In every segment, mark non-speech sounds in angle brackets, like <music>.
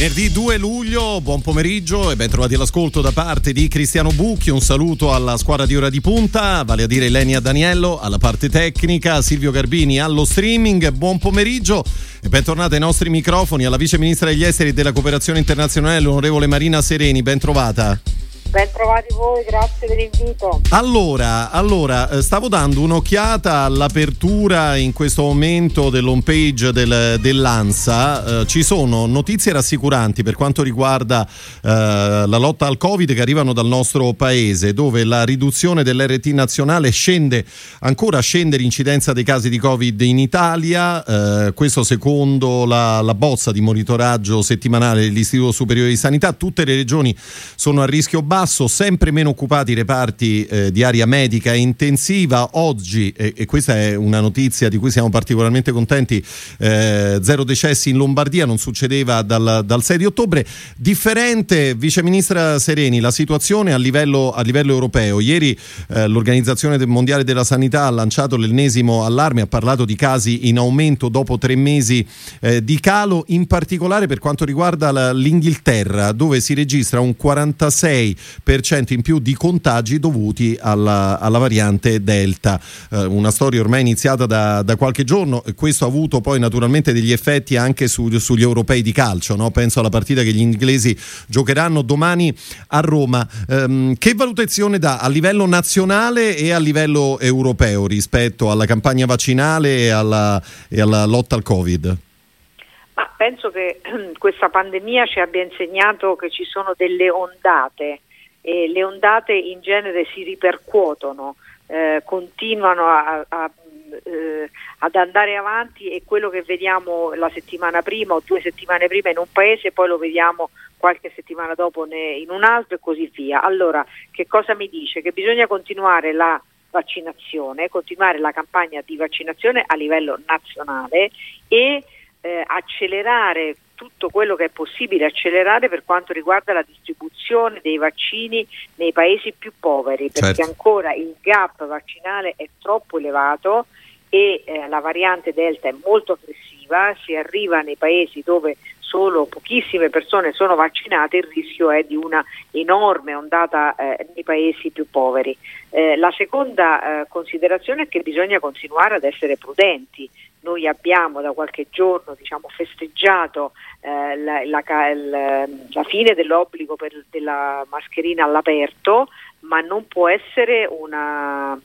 Venerdì 2 luglio, buon pomeriggio e ben trovati all'ascolto da parte di Cristiano Bucchi. Un saluto alla squadra di Ora di Punta, vale a dire Elenia Daniello alla parte tecnica, Silvio Garbini allo streaming. Buon pomeriggio e bentornati ai nostri microfoni alla vice ministra degli esteri e della cooperazione internazionale, l'onorevole Marina Sereni. Ben trovata. Ben trovati voi, grazie dell'invito. Allora, allora, eh, stavo dando un'occhiata all'apertura in questo momento dell'home page del, dell'ANSA. Eh, ci sono notizie rassicuranti per quanto riguarda eh, la lotta al Covid che arrivano dal nostro paese, dove la riduzione dell'RT nazionale scende, ancora scende l'incidenza dei casi di Covid in Italia. Eh, questo secondo la, la bozza di monitoraggio settimanale dell'Istituto Superiore di Sanità. Tutte le regioni sono a rischio basso basso, sempre meno occupati i reparti eh, di area medica intensiva. Oggi, e, e, questa è una notizia di cui siamo particolarmente contenti, eh, zero decessi in Lombardia, non succedeva dal, dal 6 di ottobre. Differente, Vice Ministra Sereni, la situazione a livello, a livello europeo. Ieri eh, l'Organizzazione Mondiale della Sanità ha lanciato l'ennesimo allarme, ha parlato di casi in aumento dopo tre mesi eh, di calo, in particolare per quanto riguarda la, l'Inghilterra, dove si registra un 46 in più di contagi dovuti alla, alla variante Delta. Eh, una storia ormai iniziata da, da, qualche giorno e questo ha avuto poi naturalmente degli effetti anche su, sugli europei di calcio. No? Penso alla partita che gli inglesi giocheranno domani a Roma. Um, che valutazione dà a livello nazionale e a livello europeo rispetto alla campagna vaccinale e alla, e alla lotta al Covid? penso che <clears throat> questa pandemia ci abbia insegnato che ci sono delle ondate e le ondate in genere si ripercuotono, eh, continuano a, a, eh, ad andare avanti e quello che vediamo la settimana prima o due settimane prima in un paese poi lo vediamo qualche settimana dopo in un altro e così via. Allora, che cosa mi dice? Che bisogna continuare la vaccinazione, continuare la campagna di vaccinazione a livello nazionale e eh, accelerare tutto quello che è possibile accelerare per quanto riguarda la distribuzione dei vaccini nei paesi più poveri, perché certo. ancora il gap vaccinale è troppo elevato e eh, la variante Delta è molto aggressiva, si arriva nei paesi dove solo pochissime persone sono vaccinate, il rischio è di una enorme ondata eh, nei paesi più poveri. Eh, la seconda eh, considerazione è che bisogna continuare ad essere prudenti, noi abbiamo da qualche giorno diciamo, festeggiato eh, la, la, la, la, fine dell'obbligo per, della mascherina all'aperto, ma non può essere una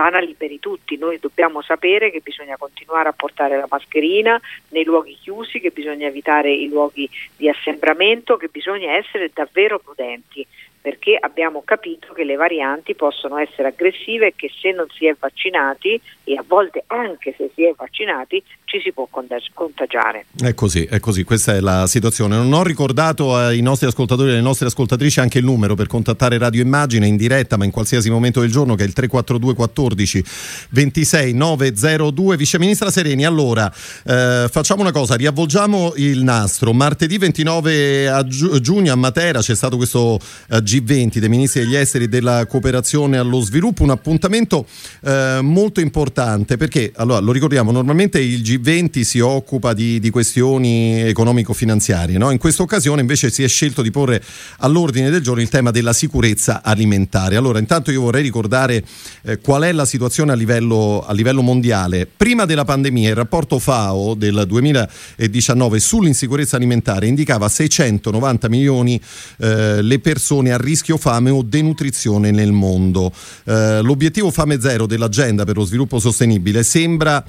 tana liberi tutti. Noi dobbiamo sapere che bisogna continuare a portare la mascherina nei luoghi chiusi, che bisogna evitare i luoghi di assembramento, che bisogna essere davvero prudenti perché abbiamo capito che le varianti possono essere aggressive e che se non si è vaccinati e a volte anche se si è vaccinati ci si può contagiare. È così, è così, questa è la situazione. Non ho ricordato ai nostri ascoltatori e alle nostre ascoltatrici anche il numero per contattare Radio Immagine in diretta, ma in qualsiasi momento del giorno che è il 342 14 26 902. Vice Ministra Sereni, allora eh, facciamo una cosa, riavvolgiamo il nastro. Martedì 29 giugno a Matera c'è stato questo eh, G20 dei ministri degli esteri della cooperazione allo sviluppo, un appuntamento eh, molto importante perché, allora, lo ricordiamo, normalmente il G20 si occupa di, di questioni economico-finanziarie, no? in questa occasione invece si è scelto di porre all'ordine del giorno il tema della sicurezza alimentare. Allora, intanto io vorrei ricordare eh, qual è la situazione a livello, a livello mondiale. Prima della pandemia il rapporto FAO del 2019 sull'insicurezza alimentare indicava 690 milioni eh, le persone a rischio fame o denutrizione nel mondo. Eh, l'obiettivo fame zero dell'agenda per lo sviluppo sostenibile sembra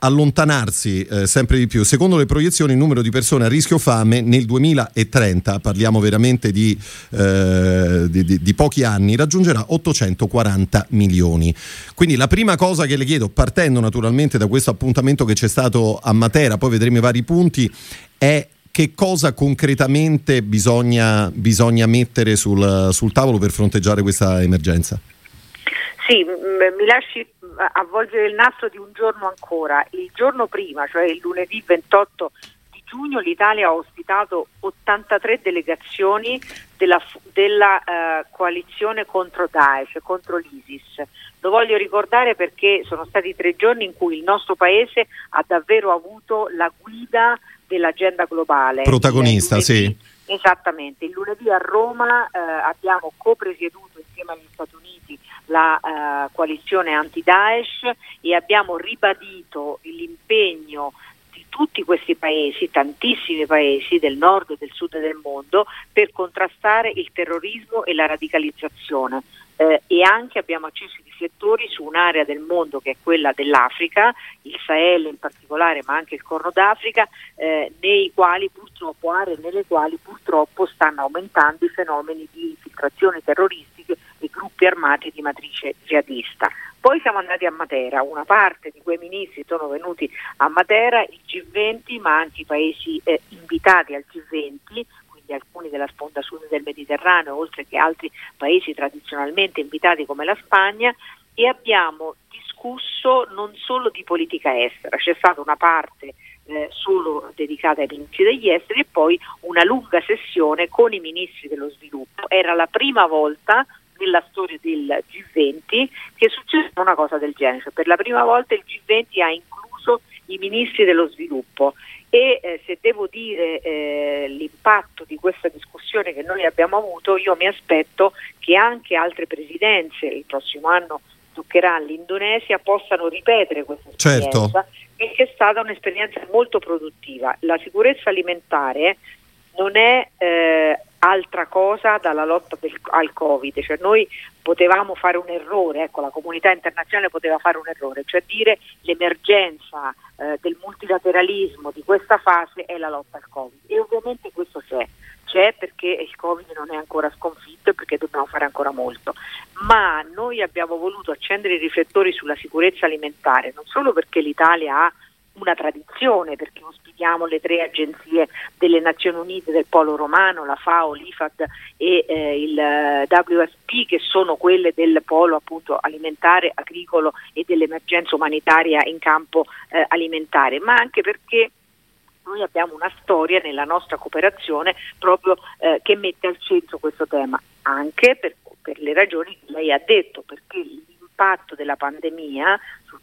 allontanarsi eh, sempre di più. Secondo le proiezioni il numero di persone a rischio fame nel 2030, parliamo veramente di, eh, di, di, di, pochi anni, raggiungerà 840 milioni. Quindi la prima cosa che le chiedo, partendo naturalmente da questo appuntamento che c'è stato a Matera, poi vedremo i vari punti, è che cosa concretamente bisogna, bisogna mettere sul, sul, tavolo per fronteggiare questa emergenza? Sì, mi lasci avvolgere il nastro di un giorno ancora. Il giorno prima, cioè il lunedì 28 di giugno l'Italia ha ospitato 83 delegazioni della, della uh, coalizione contro Daesh, contro l'ISIS. Lo voglio ricordare perché sono stati tre giorni in cui il nostro Paese ha davvero avuto la guida dell'agenda globale. Protagonista, sì. Esattamente. Il lunedì a Roma eh, abbiamo co-presieduto insieme agli Stati Uniti la eh, coalizione anti-Daesh e abbiamo ribadito l'impegno di tutti questi paesi, tantissimi paesi del nord e del sud del mondo, per contrastare il terrorismo e la radicalizzazione. Eh, e anche abbiamo acceso i riflettori su un'area del mondo che è quella dell'Africa, il Sahel in particolare, ma anche il Corno d'Africa, eh, nei quali purtroppo, aree nelle quali purtroppo stanno aumentando i fenomeni di infiltrazioni terroristiche e gruppi armati di matrice jihadista. Poi siamo andati a Matera, una parte di quei ministri sono venuti a Matera, il G20 ma anche i paesi eh, invitati al G20 quindi alcuni della sponda sud del Mediterraneo, oltre che altri paesi tradizionalmente invitati come la Spagna, e abbiamo discusso non solo di politica estera, c'è stata una parte eh, solo dedicata ai ministri degli esteri e poi una lunga sessione con i ministri dello sviluppo. Era la prima volta nella storia del G20 che succede una cosa del genere, cioè per la prima volta il G20 ha incluso i ministri dello sviluppo e eh, se devo dire eh, l'impatto di questa discussione che noi abbiamo avuto, io mi aspetto che anche altre presidenze il prossimo anno toccherà all'Indonesia possano ripetere questa esperienza certo. perché è stata un'esperienza molto produttiva. La sicurezza alimentare non è eh, altra cosa dalla lotta del, al Covid, cioè noi potevamo fare un errore, ecco la comunità internazionale poteva fare un errore, cioè dire l'emergenza eh, del multilateralismo di questa fase è la lotta al Covid. E ovviamente questo c'è, c'è perché il Covid non è ancora sconfitto e perché dobbiamo fare ancora molto, ma noi abbiamo voluto accendere i riflettori sulla sicurezza alimentare, non solo perché l'Italia ha una tradizione perché ospitiamo le tre agenzie delle Nazioni Unite del Polo Romano, la FAO, l'IFAD e eh, il eh, WFP che sono quelle del polo appunto alimentare, agricolo e dell'emergenza umanitaria in campo eh, alimentare, ma anche perché noi abbiamo una storia nella nostra cooperazione proprio eh, che mette al centro questo tema, anche per, per le ragioni che lei ha detto, perché l'impatto della pandemia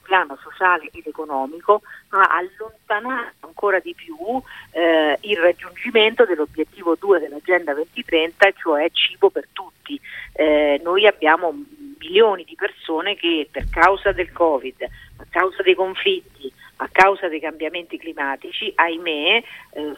piano sociale ed economico ha allontanato ancora di più eh, il raggiungimento dell'obiettivo 2 dell'Agenda 2030, cioè cibo per tutti. Eh, noi abbiamo milioni di persone che per causa del Covid, a causa dei conflitti, a causa dei cambiamenti climatici, ahimè, eh,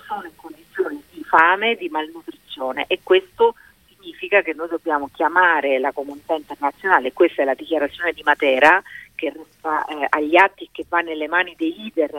sono in condizioni di fame, di malnutrizione e questo significa che noi dobbiamo chiamare la comunità internazionale, questa è la dichiarazione di Matera che resta eh, agli atti che va nelle mani dei leader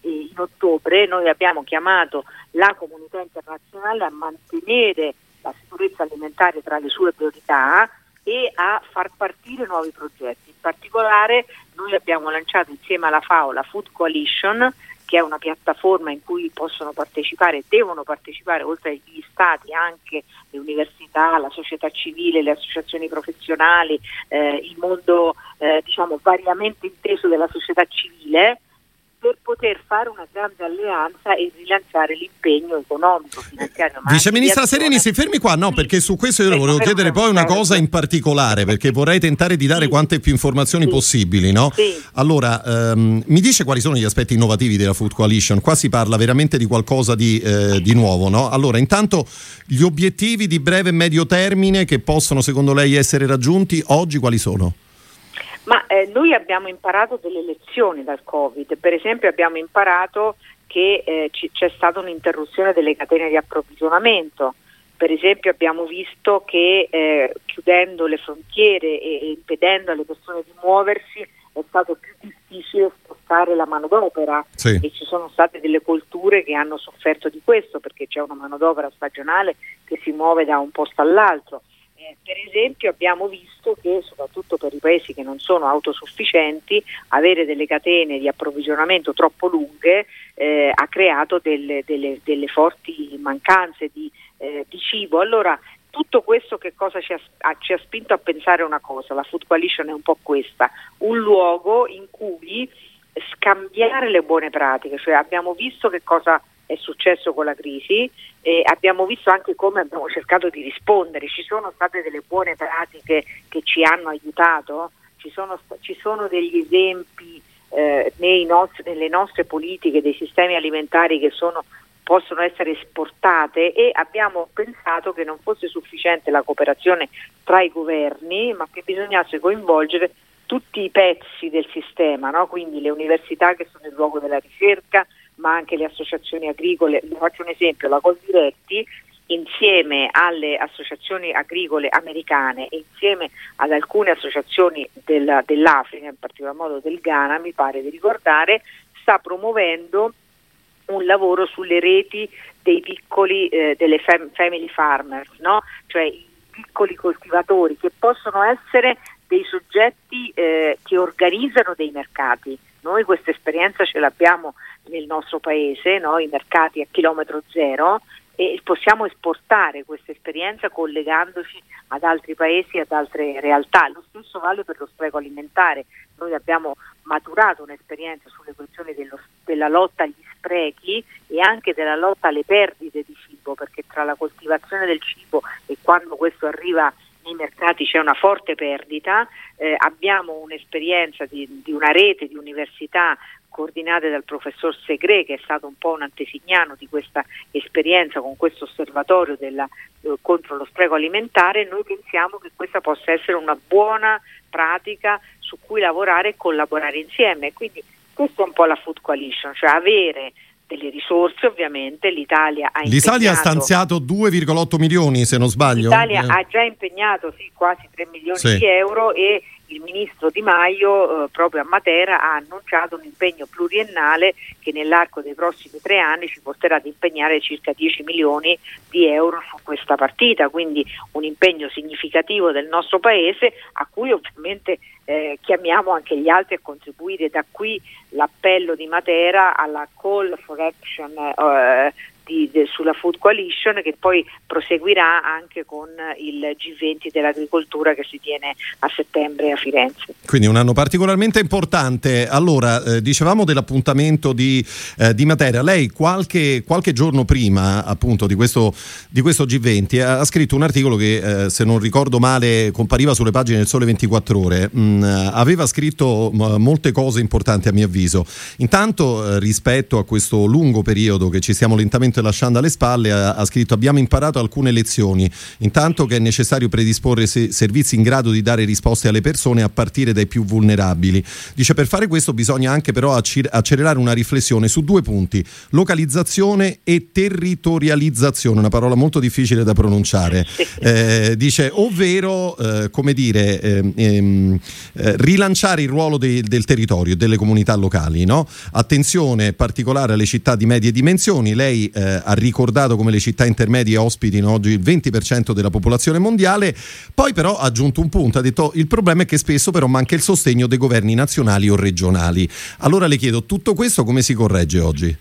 eh, in ottobre, noi abbiamo chiamato la comunità internazionale a mantenere la sicurezza alimentare tra le sue priorità e a far partire nuovi progetti. In particolare noi abbiamo lanciato insieme alla FAO la Food Coalition che è una piattaforma in cui possono partecipare devono partecipare oltre agli stati anche le università, la società civile, le associazioni professionali, eh, il mondo eh, diciamo variamente inteso della società civile per poter fare una grande alleanza e rilanciare l'impegno economico, finanziario. Vice Ministra Sereni, si fermi qua, no, sì. perché su questo io le volevo chiedere poi una cosa in particolare, perché vorrei tentare di dare sì. quante più informazioni sì. possibili, no? Allora, ehm, mi dice quali sono gli aspetti innovativi della Food Coalition? Qua si parla veramente di qualcosa di, eh, di nuovo, no? Allora, intanto gli obiettivi di breve e medio termine che possono secondo lei essere raggiunti oggi quali sono? Ma eh, noi abbiamo imparato delle lezioni dal Covid, per esempio abbiamo imparato che eh, c- c'è stata un'interruzione delle catene di approvvigionamento, per esempio abbiamo visto che eh, chiudendo le frontiere e, e impedendo alle persone di muoversi è stato più difficile spostare la manodopera sì. e ci sono state delle colture che hanno sofferto di questo perché c'è una manodopera stagionale che si muove da un posto all'altro. Per esempio abbiamo visto che soprattutto per i paesi che non sono autosufficienti avere delle catene di approvvigionamento troppo lunghe eh, ha creato delle, delle, delle, forti mancanze di, eh, di cibo. Allora tutto questo che cosa ci ha, ci ha, spinto a pensare una cosa, la Food Coalition è un po' questa, un luogo in cui scambiare le buone pratiche, cioè abbiamo visto che cosa è successo con la crisi e abbiamo visto anche come abbiamo cercato di rispondere, ci sono state delle buone pratiche che ci hanno aiutato, ci sono, ci sono degli esempi eh, nostri, nelle nostre politiche dei sistemi alimentari che sono, possono essere esportate? E abbiamo pensato che non fosse sufficiente la cooperazione tra i governi, ma che bisognasse coinvolgere tutti i pezzi del sistema, no? quindi le università che sono il luogo della ricerca, ma anche le associazioni agricole. Vi faccio un esempio, la Coldiretti insieme alle associazioni agricole americane e insieme ad alcune associazioni del, dell'Africa, in particolar modo del Ghana, mi pare di ricordare, sta promuovendo un lavoro sulle reti dei piccoli, eh, delle fam- family farmers, no? cioè i piccoli coltivatori che possono essere dei soggetti eh, che organizzano dei mercati. Noi questa esperienza ce l'abbiamo nel nostro paese, no? i mercati a chilometro zero, e possiamo esportare questa esperienza collegandoci ad altri paesi, ad altre realtà. Lo stesso vale per lo spreco alimentare. Noi abbiamo maturato un'esperienza sulle questioni dello, della lotta agli sprechi e anche della lotta alle perdite di cibo, perché tra la coltivazione del cibo e quando questo arriva nei mercati c'è una forte perdita, eh, abbiamo un'esperienza di, di, una rete di università coordinate dal professor Segre che è stato un po' un antesignano di questa esperienza con questo osservatorio della, eh, contro lo spreco alimentare, noi pensiamo che questa possa essere una buona pratica su cui lavorare e collaborare insieme. Quindi questa è un po' la Food Coalition, cioè avere delle risorse ovviamente, l'Italia ha L'Italia ha stanziato 2,8 milioni se non sbaglio. L'Italia eh. ha già impegnato sì, quasi 3 milioni sì. di euro e il ministro Di Maio eh, proprio a Matera ha annunciato un impegno pluriennale che nell'arco dei prossimi tre anni ci porterà ad impegnare circa 10 milioni di euro su questa partita, quindi un impegno significativo del nostro Paese a cui ovviamente eh, chiamiamo anche gli altri a contribuire. Da qui l'appello di Matera alla call for action eh, di, de, sulla Food Coalition che poi proseguirà anche con il G20 dell'agricoltura che si tiene a settembre a Firenze. Quindi un anno particolarmente importante. Allora, eh, dicevamo dell'appuntamento di, eh, di Matera. Lei qualche, qualche, giorno prima appunto di questo, di questo G20 ha, ha, scritto un articolo che eh, se non ricordo male compariva sulle pagine del Sole 24 Ore. Mm, aveva scritto m- molte cose importanti a mio avviso. Intanto eh, rispetto a questo lungo periodo che ci stiamo lentamente lasciando alle spalle, ha, ha, scritto abbiamo imparato alcune lezioni. Intanto che è necessario predisporre se, servizi in grado di dare risposte alle persone a partire dai più vulnerabili. Dice per fare questo bisogna anche però accelerare una riflessione su due punti, localizzazione e territorializzazione, una parola molto difficile da pronunciare. <laughs> Eh, dice ovvero, eh, come dire, ehm, ehm, eh, rilanciare il ruolo de, del territorio e delle comunità locali. No? Attenzione particolare alle città di medie dimensioni. Lei eh, ha ricordato come le città intermedie ospitino oggi il 20% della popolazione mondiale, poi però ha aggiunto un punto, ha detto il problema è che spesso però manca il sostegno dei governi nazionali o regionali. Allora le chiedo, tutto questo come si corregge oggi?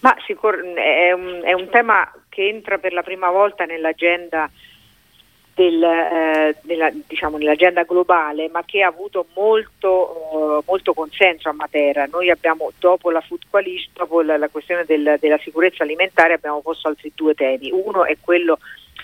Ma è un, è un tema che entra per la prima volta nell'agenda del, eh, della, diciamo, nell'agenda globale, ma che ha avuto molto, uh, molto, consenso a Matera. Noi abbiamo, dopo la Food Coalition, dopo la, la questione del, della sicurezza alimentare, abbiamo posto altri due temi. Uno è quello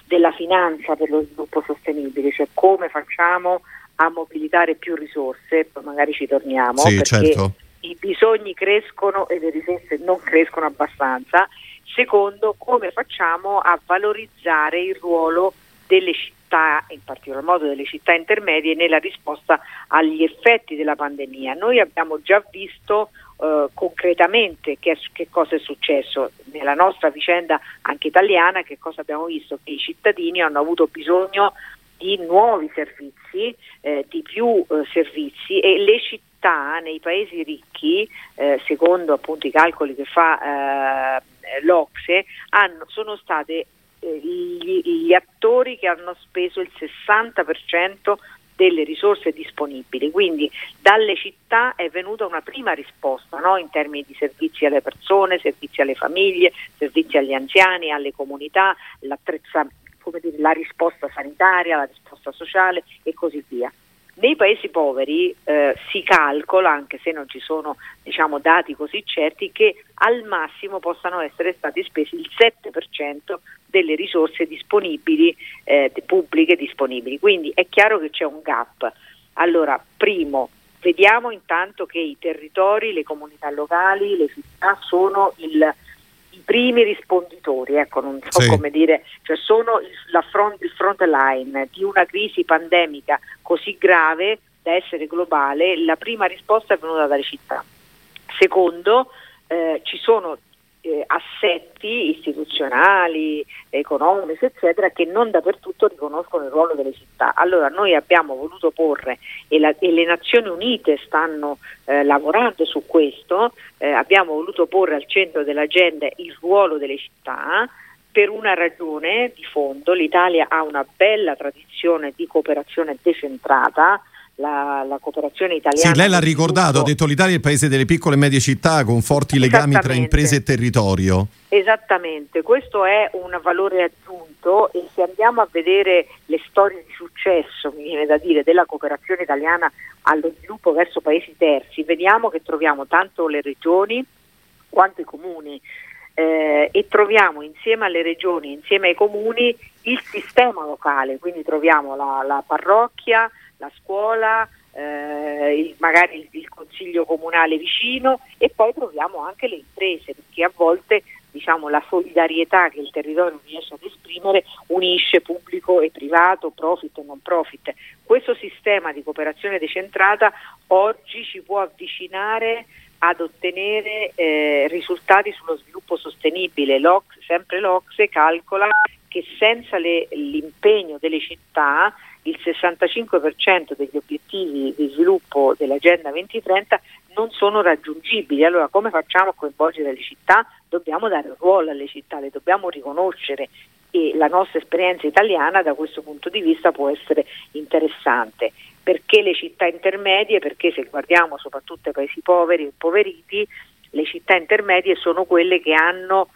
della finanza per lo sviluppo sostenibile, cioè come facciamo a mobilitare più risorse, poi magari ci torniamo, sì, perché certo. i bisogni crescono e le risorse non crescono abbastanza. Secondo, come facciamo a valorizzare il ruolo delle città città, in particolar modo delle città intermedie, nella risposta agli effetti della pandemia. Noi abbiamo già visto eh, concretamente che, che, cosa è successo nella nostra vicenda anche italiana, che cosa abbiamo visto? Che i cittadini hanno avuto bisogno di nuovi servizi, eh, di più eh, servizi e le città nei paesi ricchi, eh, secondo appunto i calcoli che fa eh, l'Ocse, hanno, sono state gli, gli attori che hanno speso il 60% delle risorse disponibili, quindi dalle città è venuta una prima risposta no? in termini di servizi alle persone, servizi alle famiglie, servizi agli anziani, alle comunità, dire, la risposta sanitaria, la risposta sociale e così via. Nei paesi poveri eh, si calcola, anche se non ci sono diciamo, dati così certi, che al massimo possano essere stati spesi il 7% delle risorse disponibili, eh, pubbliche disponibili. Quindi è chiaro che c'è un gap. Allora, primo, vediamo intanto che i territori, le comunità locali, le città sono il, i primi risponditori, ecco, non so sì. come dire, cioè sono il, front, il front line di una crisi pandemica così grave da essere globale, la prima risposta è venuta dalle città. Secondo, eh, ci sono eh, assetti istituzionali, economici, eccetera, che non dappertutto riconoscono il ruolo delle città. Allora noi abbiamo voluto porre, e, la, e le Nazioni Unite stanno eh, lavorando su questo, eh, abbiamo voluto porre al centro dell'agenda il ruolo delle città, per una ragione di fondo, l'Italia ha una bella tradizione di cooperazione decentrata, la, la, cooperazione italiana. Sì, lei l'ha ricordato, ha detto l'Italia è il paese delle piccole e medie città con forti legami tra imprese e territorio. Esattamente, questo è un valore aggiunto e se andiamo a vedere le storie di successo, mi viene da dire, della cooperazione italiana allo sviluppo verso paesi terzi, vediamo che troviamo tanto le regioni quanto i comuni. Eh, e troviamo insieme alle regioni, insieme ai comuni, il sistema locale, quindi troviamo la, la parrocchia, la scuola, eh, il, magari il, il, consiglio comunale vicino e poi troviamo anche le imprese perché a volte diciamo, la solidarietà che il territorio riesce ad esprimere unisce pubblico e privato, profit e non profit. Questo sistema di cooperazione decentrata oggi ci può avvicinare ad ottenere eh, risultati sullo sviluppo sostenibile. L'Ox, sempre l'Ocse calcola che senza le, l'impegno delle città il 65% degli obiettivi di sviluppo dell'Agenda 2030 non sono raggiungibili. Allora come facciamo a coinvolgere le città? Dobbiamo dare un ruolo alle città, le dobbiamo riconoscere e la nostra esperienza italiana da questo punto di vista può essere interessante. Perché le città intermedie? Perché se guardiamo soprattutto ai paesi poveri e impoveriti, le città intermedie sono quelle che hanno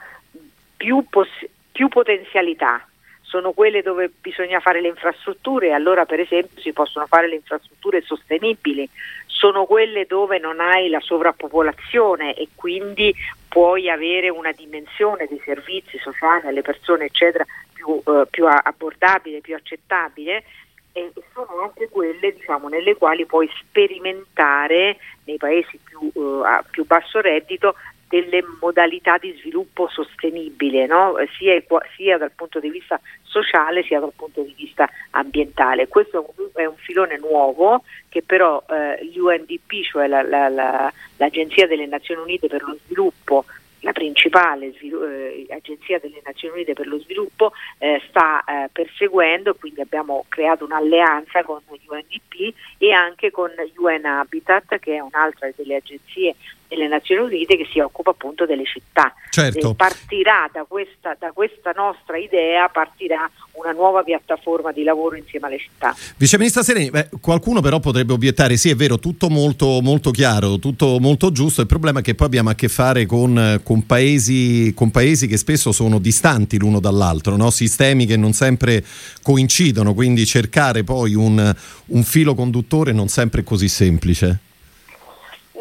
più, poss- più potenzialità. Sono quelle dove bisogna fare le infrastrutture, allora per esempio si possono fare le infrastrutture sostenibili, sono quelle dove non hai la sovrappopolazione e quindi puoi avere una dimensione dei servizi sociali alle persone eccetera più, eh, più abbordabile, più accettabile e sono anche quelle diciamo, nelle quali puoi sperimentare nei paesi più, uh, a più basso reddito delle modalità di sviluppo sostenibile, no? sia, sia, dal punto di vista sociale sia dal punto di vista ambientale. Questo è un filone nuovo che però eh, l'UNDP, cioè la, la, la, l'Agenzia delle Nazioni Unite per lo Sviluppo, la principale eh, agenzia delle Nazioni Unite per lo sviluppo eh, sta eh, perseguendo, quindi abbiamo creato un'alleanza con UNDP e anche con UN Habitat che è un'altra delle agenzie delle Nazioni Unite che si occupa appunto delle città. Certo. partirà da questa, da questa, nostra idea, partirà una nuova piattaforma di lavoro insieme alle città. Viceministra Sereni, beh, qualcuno però potrebbe obiettare, sì è vero, tutto molto, molto chiaro, tutto molto giusto, il problema è che poi abbiamo a che fare con, con, paesi, con paesi, che spesso sono distanti l'uno dall'altro, no? sistemi che non sempre coincidono, quindi cercare poi un, un filo conduttore non sempre è così semplice.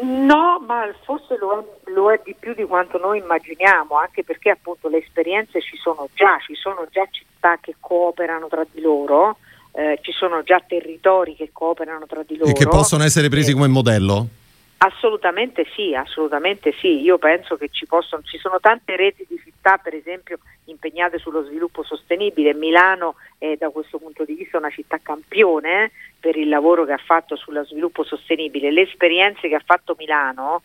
No, ma forse lo è, lo è, di più di quanto noi immaginiamo, anche perché appunto le esperienze ci sono già, ci sono già città che cooperano tra di loro, eh, ci sono già territori che cooperano tra di loro. E che possono essere presi eh, come modello? Assolutamente sì, assolutamente sì. Io penso che ci, possono, ci sono tante reti di città, per esempio, impegnate sullo sviluppo sostenibile. Milano è da questo punto di vista una città campione eh, per il lavoro che ha fatto sullo sviluppo sostenibile. Le esperienze che ha fatto Milano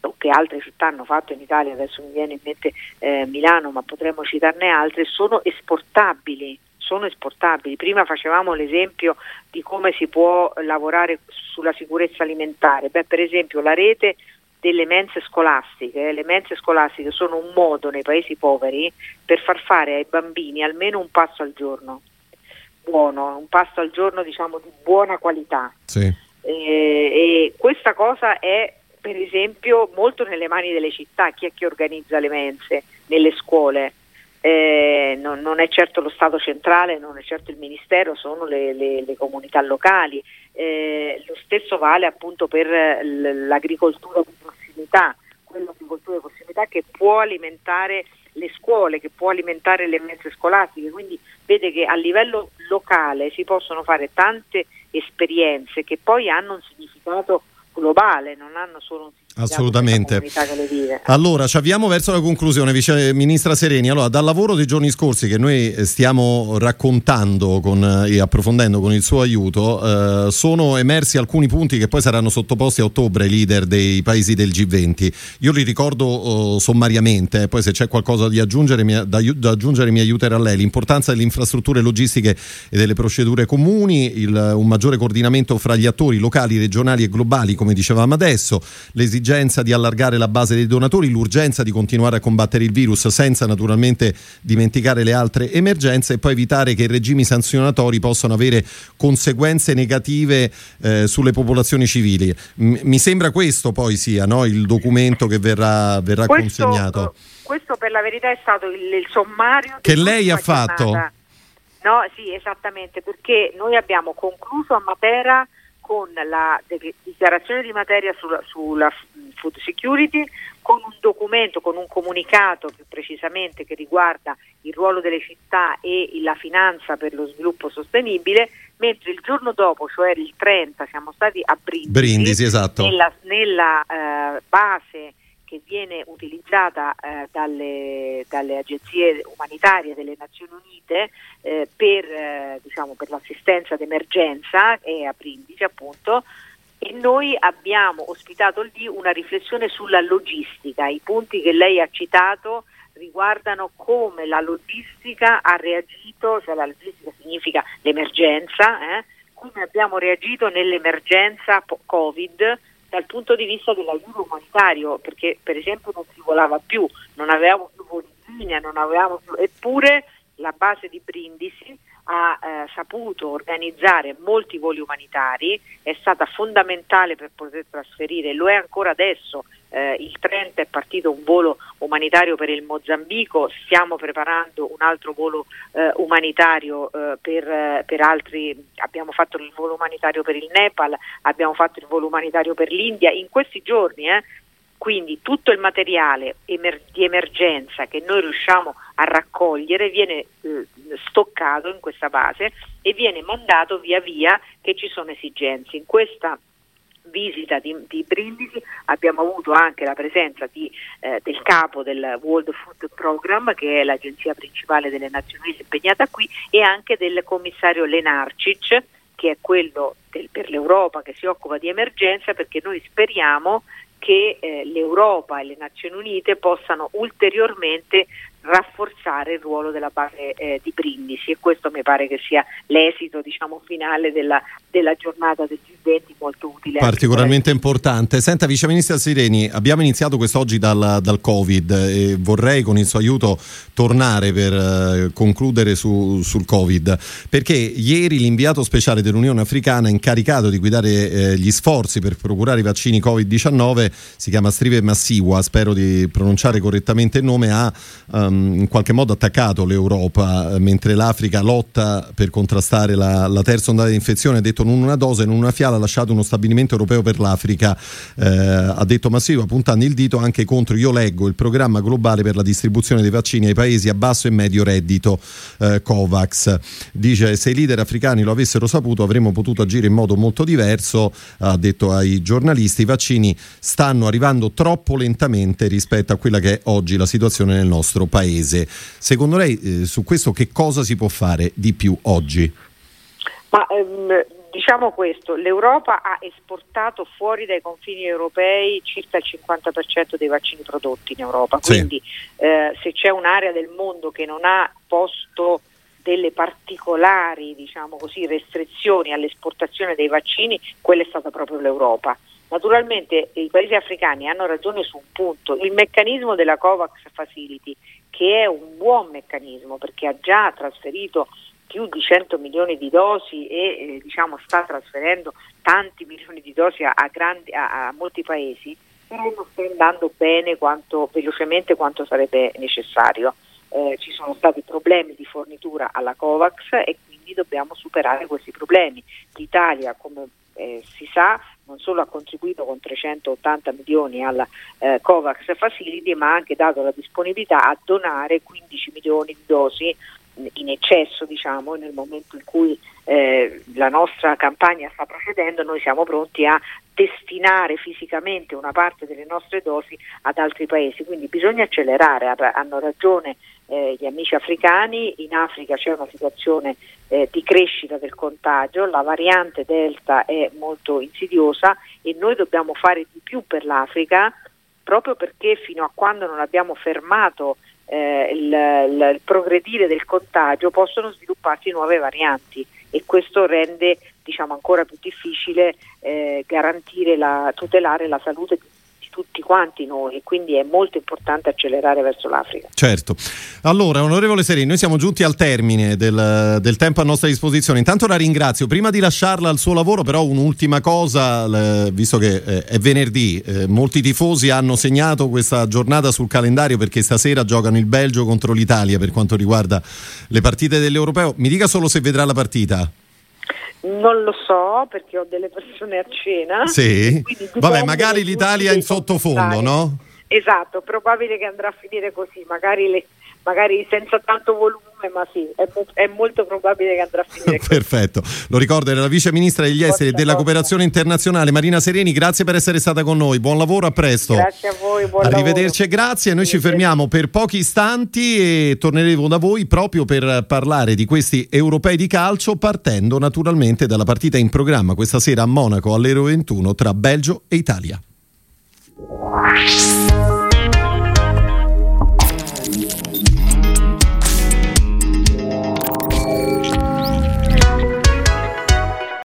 o che altre città hanno fatto in Italia, adesso mi viene in mente eh, Milano, ma potremmo citarne altre, sono esportabili sono esportabili. Prima facevamo l'esempio di come si può lavorare sulla sicurezza alimentare. Beh, per esempio la rete delle mense scolastiche, le mense scolastiche sono un modo nei paesi poveri per far fare ai bambini almeno un passo al giorno, buono, un passo al giorno diciamo di buona qualità. Sì. E, e questa cosa è per esempio molto nelle mani delle città, chi è che organizza le mense nelle scuole eh, non, non, è certo lo Stato centrale, non è certo il Ministero, sono le, le, le comunità locali. Eh, lo stesso vale appunto per l'agricoltura di prossimità, quell'agricoltura di prossimità che può alimentare le scuole, che può alimentare le mezze scolastiche, quindi vede che a livello locale si possono fare tante esperienze che poi hanno un significato globale, non hanno solo un significato Assolutamente. Allora, ci avviamo verso la conclusione, Vice Ministra Sereni. Allora, dal lavoro dei giorni scorsi che noi stiamo raccontando con, e approfondendo con il suo aiuto, eh, sono emersi alcuni punti che poi saranno sottoposti a ottobre ai leader dei paesi del G20. Io li ricordo oh, sommariamente, eh, poi se c'è qualcosa da aggiungere, mi, da, da aggiungere mi aiuterà lei. L'importanza delle infrastrutture logistiche e delle procedure comuni, il, un maggiore coordinamento fra gli attori locali, regionali e globali, come dicevamo adesso, l'esigenza l'esigenza di allargare la base dei donatori, l'urgenza di continuare a combattere il virus senza naturalmente dimenticare le altre emergenze e poi evitare che i regimi sanzionatori possano avere conseguenze negative eh, sulle popolazioni civili. M- mi sembra questo poi sia no? il documento che verrà, verrà questo, consegnato. Questo per la verità è stato il, il sommario che lei ha fatto. No, sì, esattamente, perché noi abbiamo concluso a Matera con la dichiarazione di materia sulla, sulla, food security, con un documento, con un comunicato più precisamente che riguarda il ruolo delle città e la finanza per lo sviluppo sostenibile, mentre il giorno dopo, cioè il 30, siamo stati a Brindisi, Brindisi esatto. nella, nella eh, base che viene utilizzata eh, dalle, dalle, agenzie umanitarie delle Nazioni Unite eh, per, eh, diciamo, per, l'assistenza d'emergenza e a Brindisi appunto e noi abbiamo ospitato lì una riflessione sulla logistica, i punti che lei ha citato riguardano come la logistica ha reagito, cioè la logistica significa l'emergenza, eh, come abbiamo reagito nell'emergenza Covid dal punto di vista dell'aiuto umanitario, perché per esempio non si volava più, non avevamo più voli in linea, non avevamo più, eppure la base di Brindisi ha eh, saputo organizzare molti voli umanitari, è stata fondamentale per poter trasferire, lo è ancora adesso, eh, il 30 è partito un volo umanitario per il Mozambico, stiamo preparando un altro volo eh, umanitario eh, per, eh, per, altri, abbiamo fatto il volo umanitario per il Nepal, abbiamo fatto il volo umanitario per l'India, in questi giorni eh, quindi tutto il materiale emer- di emergenza che noi riusciamo a raccogliere viene eh, stoccato in questa base e viene mandato via via che ci sono esigenze. In questa visita di, di Brindisi abbiamo avuto anche la presenza di, eh, del capo del World Food Program, che è l'agenzia principale delle Nazioni Unite impegnata qui, e anche del commissario Lenarcic, che è quello del, per l'Europa che si occupa di emergenza, perché noi speriamo che eh, l'Europa e le Nazioni Unite possano ulteriormente rafforzare il ruolo della base eh, di Brindisi e questo mi pare che sia l'esito diciamo, finale della, della, giornata del G20 molto utile. Particolarmente importante. Senta Vice Ministra Sireni, abbiamo iniziato quest'oggi dal, dal, Covid e vorrei con il suo aiuto tornare per eh, concludere su, sul Covid perché ieri l'inviato speciale dell'Unione Africana incaricato di guidare eh, gli sforzi per procurare i vaccini Covid-19 si chiama Strive Massiwa, spero di pronunciare correttamente il nome, ha um, in qualche modo attaccato l'Europa, eh, mentre l'Africa lotta per contrastare la, la, terza ondata di infezione, ha detto non una dose, non una fiala, ha lasciato uno stabilimento europeo per l'Africa, eh, ha detto Massiva puntando il dito anche contro, io leggo, il programma globale per la distribuzione dei vaccini ai paesi a basso e medio reddito eh, COVAX. Dice se i leader africani lo avessero saputo avremmo potuto agire in modo molto diverso, ha detto ai giornalisti, i vaccini stanno arrivando troppo lentamente rispetto a quella che è oggi la situazione nel nostro paese paese. Secondo lei eh, su questo che cosa si può fare di più oggi? Ma, ehm, diciamo questo, l'Europa ha esportato fuori dai confini europei circa il 50% dei vaccini prodotti in Europa, quindi sì. eh, se c'è un'area del mondo che non ha posto delle particolari diciamo così, restrizioni all'esportazione dei vaccini, quella è stata proprio l'Europa. Naturalmente i paesi africani hanno ragione su un punto, il meccanismo della COVAX Facility che è un buon meccanismo perché ha già trasferito più di 100 milioni di dosi e eh, diciamo, sta trasferendo tanti milioni di dosi a, a, grandi, a, a molti paesi, però non sta andando bene quanto, velocemente quanto sarebbe necessario. eh, ci sono stati problemi di fornitura alla Covax e quindi dobbiamo superare questi problemi. L'Italia, come eh, si sa, non solo ha contribuito con 380 milioni alla eh, COVAX Facility, ma ha anche dato la disponibilità a donare 15 milioni di dosi in eccesso diciamo, nel momento in cui eh, la nostra campagna sta procedendo, noi siamo pronti a destinare fisicamente una parte delle nostre dosi ad altri paesi, quindi bisogna accelerare, hanno ragione eh, gli amici africani, in Africa c'è una situazione eh, di crescita del contagio, la variante Delta è molto insidiosa e noi dobbiamo fare di più per l'Africa proprio perché fino a quando non abbiamo fermato eh, il, il, il progredire del contagio possono svilupparsi nuove varianti e questo rende diciamo, ancora più difficile eh, garantire la, tutelare la salute di tutti quanti noi, quindi è molto importante accelerare verso l'Africa. Certo. Allora, onorevole Serini, noi siamo giunti al termine del, del, tempo a nostra disposizione. Intanto la ringrazio. Prima di lasciarla al suo lavoro, però, un'ultima cosa, visto che eh, è venerdì, eh, molti tifosi hanno segnato questa giornata sul calendario perché stasera giocano il Belgio contro l'Italia per quanto riguarda le partite dell'Europeo. Mi dica solo se vedrà la partita. Non lo so perché ho delle persone a cena. Sì. Vabbè, magari l'Italia in sottofondo, no? Esatto, probabile che andrà a finire così, magari, le, magari senza tanto volume, ma sì, è, è, molto probabile che andrà a finire. <laughs> Perfetto, lo ricordo, era la vice ministra degli esteri e della cooperazione internazionale Marina Sereni, grazie per essere stata con noi, buon lavoro, a presto. Grazie a voi, buon Arrivederci lavoro. e grazie, noi ci fermiamo per pochi istanti e torneremo da voi proprio per parlare di questi europei di calcio, partendo naturalmente dalla partita in programma questa sera a Monaco alle ore 21 tra Belgio e Italia.